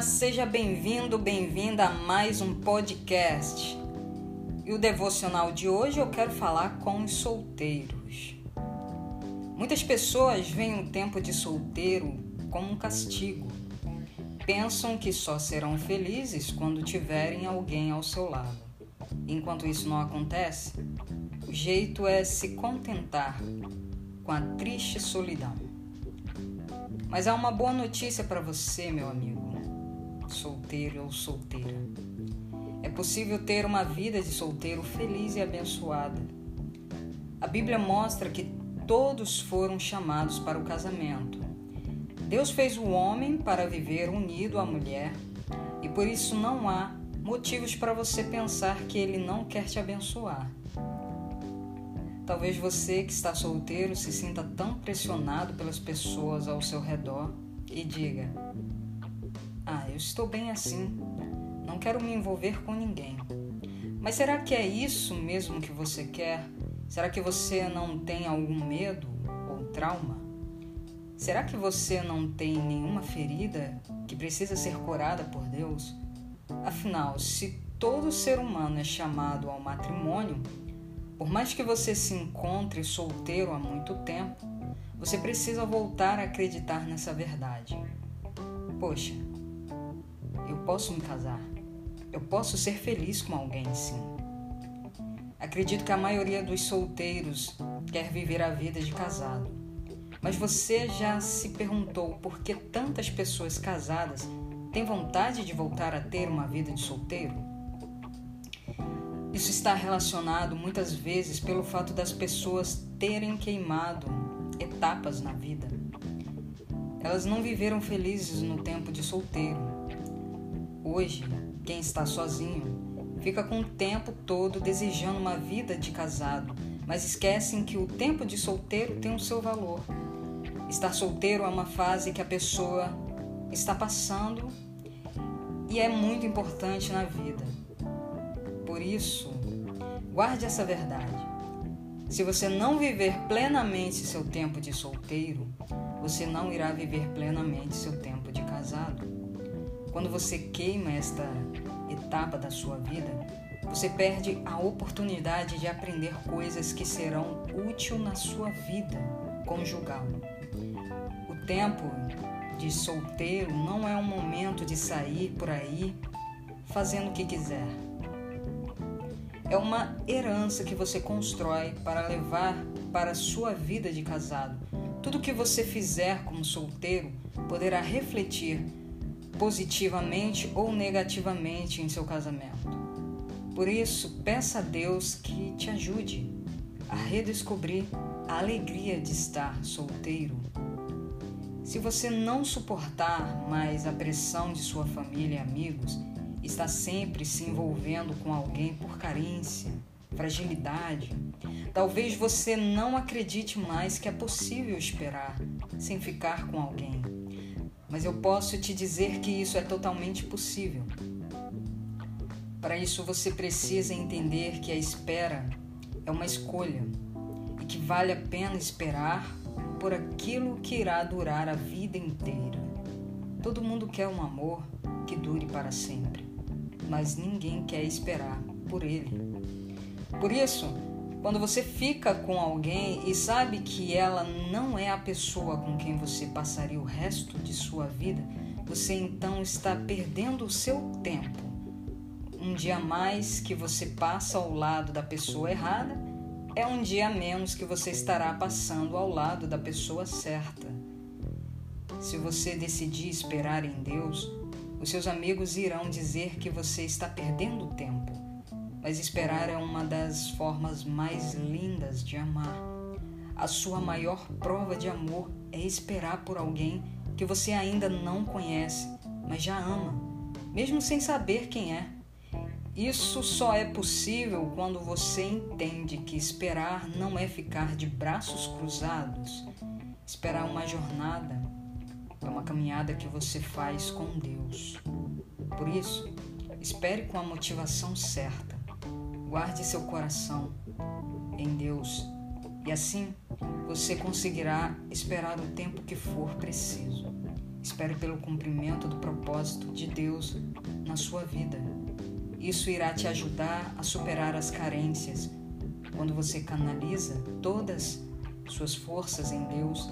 Olá, seja bem-vindo, bem-vinda a mais um podcast. E o devocional de hoje eu quero falar com os solteiros. Muitas pessoas veem o tempo de solteiro como um castigo. Pensam que só serão felizes quando tiverem alguém ao seu lado. Enquanto isso não acontece, o jeito é se contentar com a triste solidão. Mas há uma boa notícia para você, meu amigo, solteiro ou solteira. É possível ter uma vida de solteiro feliz e abençoada. A Bíblia mostra que todos foram chamados para o casamento. Deus fez o homem para viver unido à mulher e por isso não há motivos para você pensar que ele não quer te abençoar. Talvez você que está solteiro se sinta tão pressionado pelas pessoas ao seu redor e diga: Ah, eu estou bem assim, não quero me envolver com ninguém. Mas será que é isso mesmo que você quer? Será que você não tem algum medo ou trauma? Será que você não tem nenhuma ferida que precisa ser curada por Deus? Afinal, se todo ser humano é chamado ao matrimônio, por mais que você se encontre solteiro há muito tempo, você precisa voltar a acreditar nessa verdade. Poxa, eu posso me casar. Eu posso ser feliz com alguém, sim. Acredito que a maioria dos solteiros quer viver a vida de casado. Mas você já se perguntou por que tantas pessoas casadas têm vontade de voltar a ter uma vida de solteiro? Isso está relacionado muitas vezes pelo fato das pessoas terem queimado etapas na vida. Elas não viveram felizes no tempo de solteiro. Hoje, quem está sozinho fica com o tempo todo desejando uma vida de casado, mas esquecem que o tempo de solteiro tem o seu valor. Estar solteiro é uma fase que a pessoa está passando e é muito importante na vida. Por isso, guarde essa verdade. Se você não viver plenamente seu tempo de solteiro, você não irá viver plenamente seu tempo de casado. Quando você queima esta etapa da sua vida, você perde a oportunidade de aprender coisas que serão úteis na sua vida conjugal. O tempo de solteiro não é um momento de sair por aí fazendo o que quiser é uma herança que você constrói para levar para a sua vida de casado. Tudo que você fizer como solteiro poderá refletir positivamente ou negativamente em seu casamento. Por isso, peça a Deus que te ajude a redescobrir a alegria de estar solteiro. Se você não suportar mais a pressão de sua família e amigos, está sempre se envolvendo com alguém por carência, fragilidade. Talvez você não acredite mais que é possível esperar sem ficar com alguém. Mas eu posso te dizer que isso é totalmente possível. Para isso você precisa entender que a espera é uma escolha e que vale a pena esperar por aquilo que irá durar a vida inteira. Todo mundo quer um amor que dure para sempre mas ninguém quer esperar por ele. Por isso, quando você fica com alguém e sabe que ela não é a pessoa com quem você passaria o resto de sua vida, você então está perdendo o seu tempo. Um dia mais que você passa ao lado da pessoa errada é um dia menos que você estará passando ao lado da pessoa certa. Se você decidir esperar em Deus, os seus amigos irão dizer que você está perdendo tempo, mas esperar é uma das formas mais lindas de amar. A sua maior prova de amor é esperar por alguém que você ainda não conhece, mas já ama, mesmo sem saber quem é. Isso só é possível quando você entende que esperar não é ficar de braços cruzados. Esperar uma jornada é uma caminhada que você faz com Deus. Por isso, espere com a motivação certa. Guarde seu coração em Deus e assim você conseguirá esperar o tempo que for preciso. Espere pelo cumprimento do propósito de Deus na sua vida. Isso irá te ajudar a superar as carências. Quando você canaliza todas suas forças em Deus,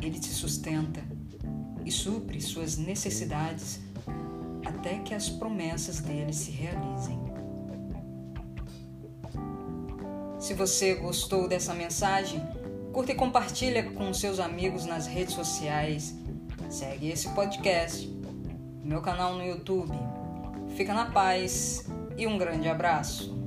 Ele te sustenta e supre suas necessidades até que as promessas dele se realizem. Se você gostou dessa mensagem, curta e compartilha com seus amigos nas redes sociais. Segue esse podcast, meu canal no YouTube. Fica na paz e um grande abraço.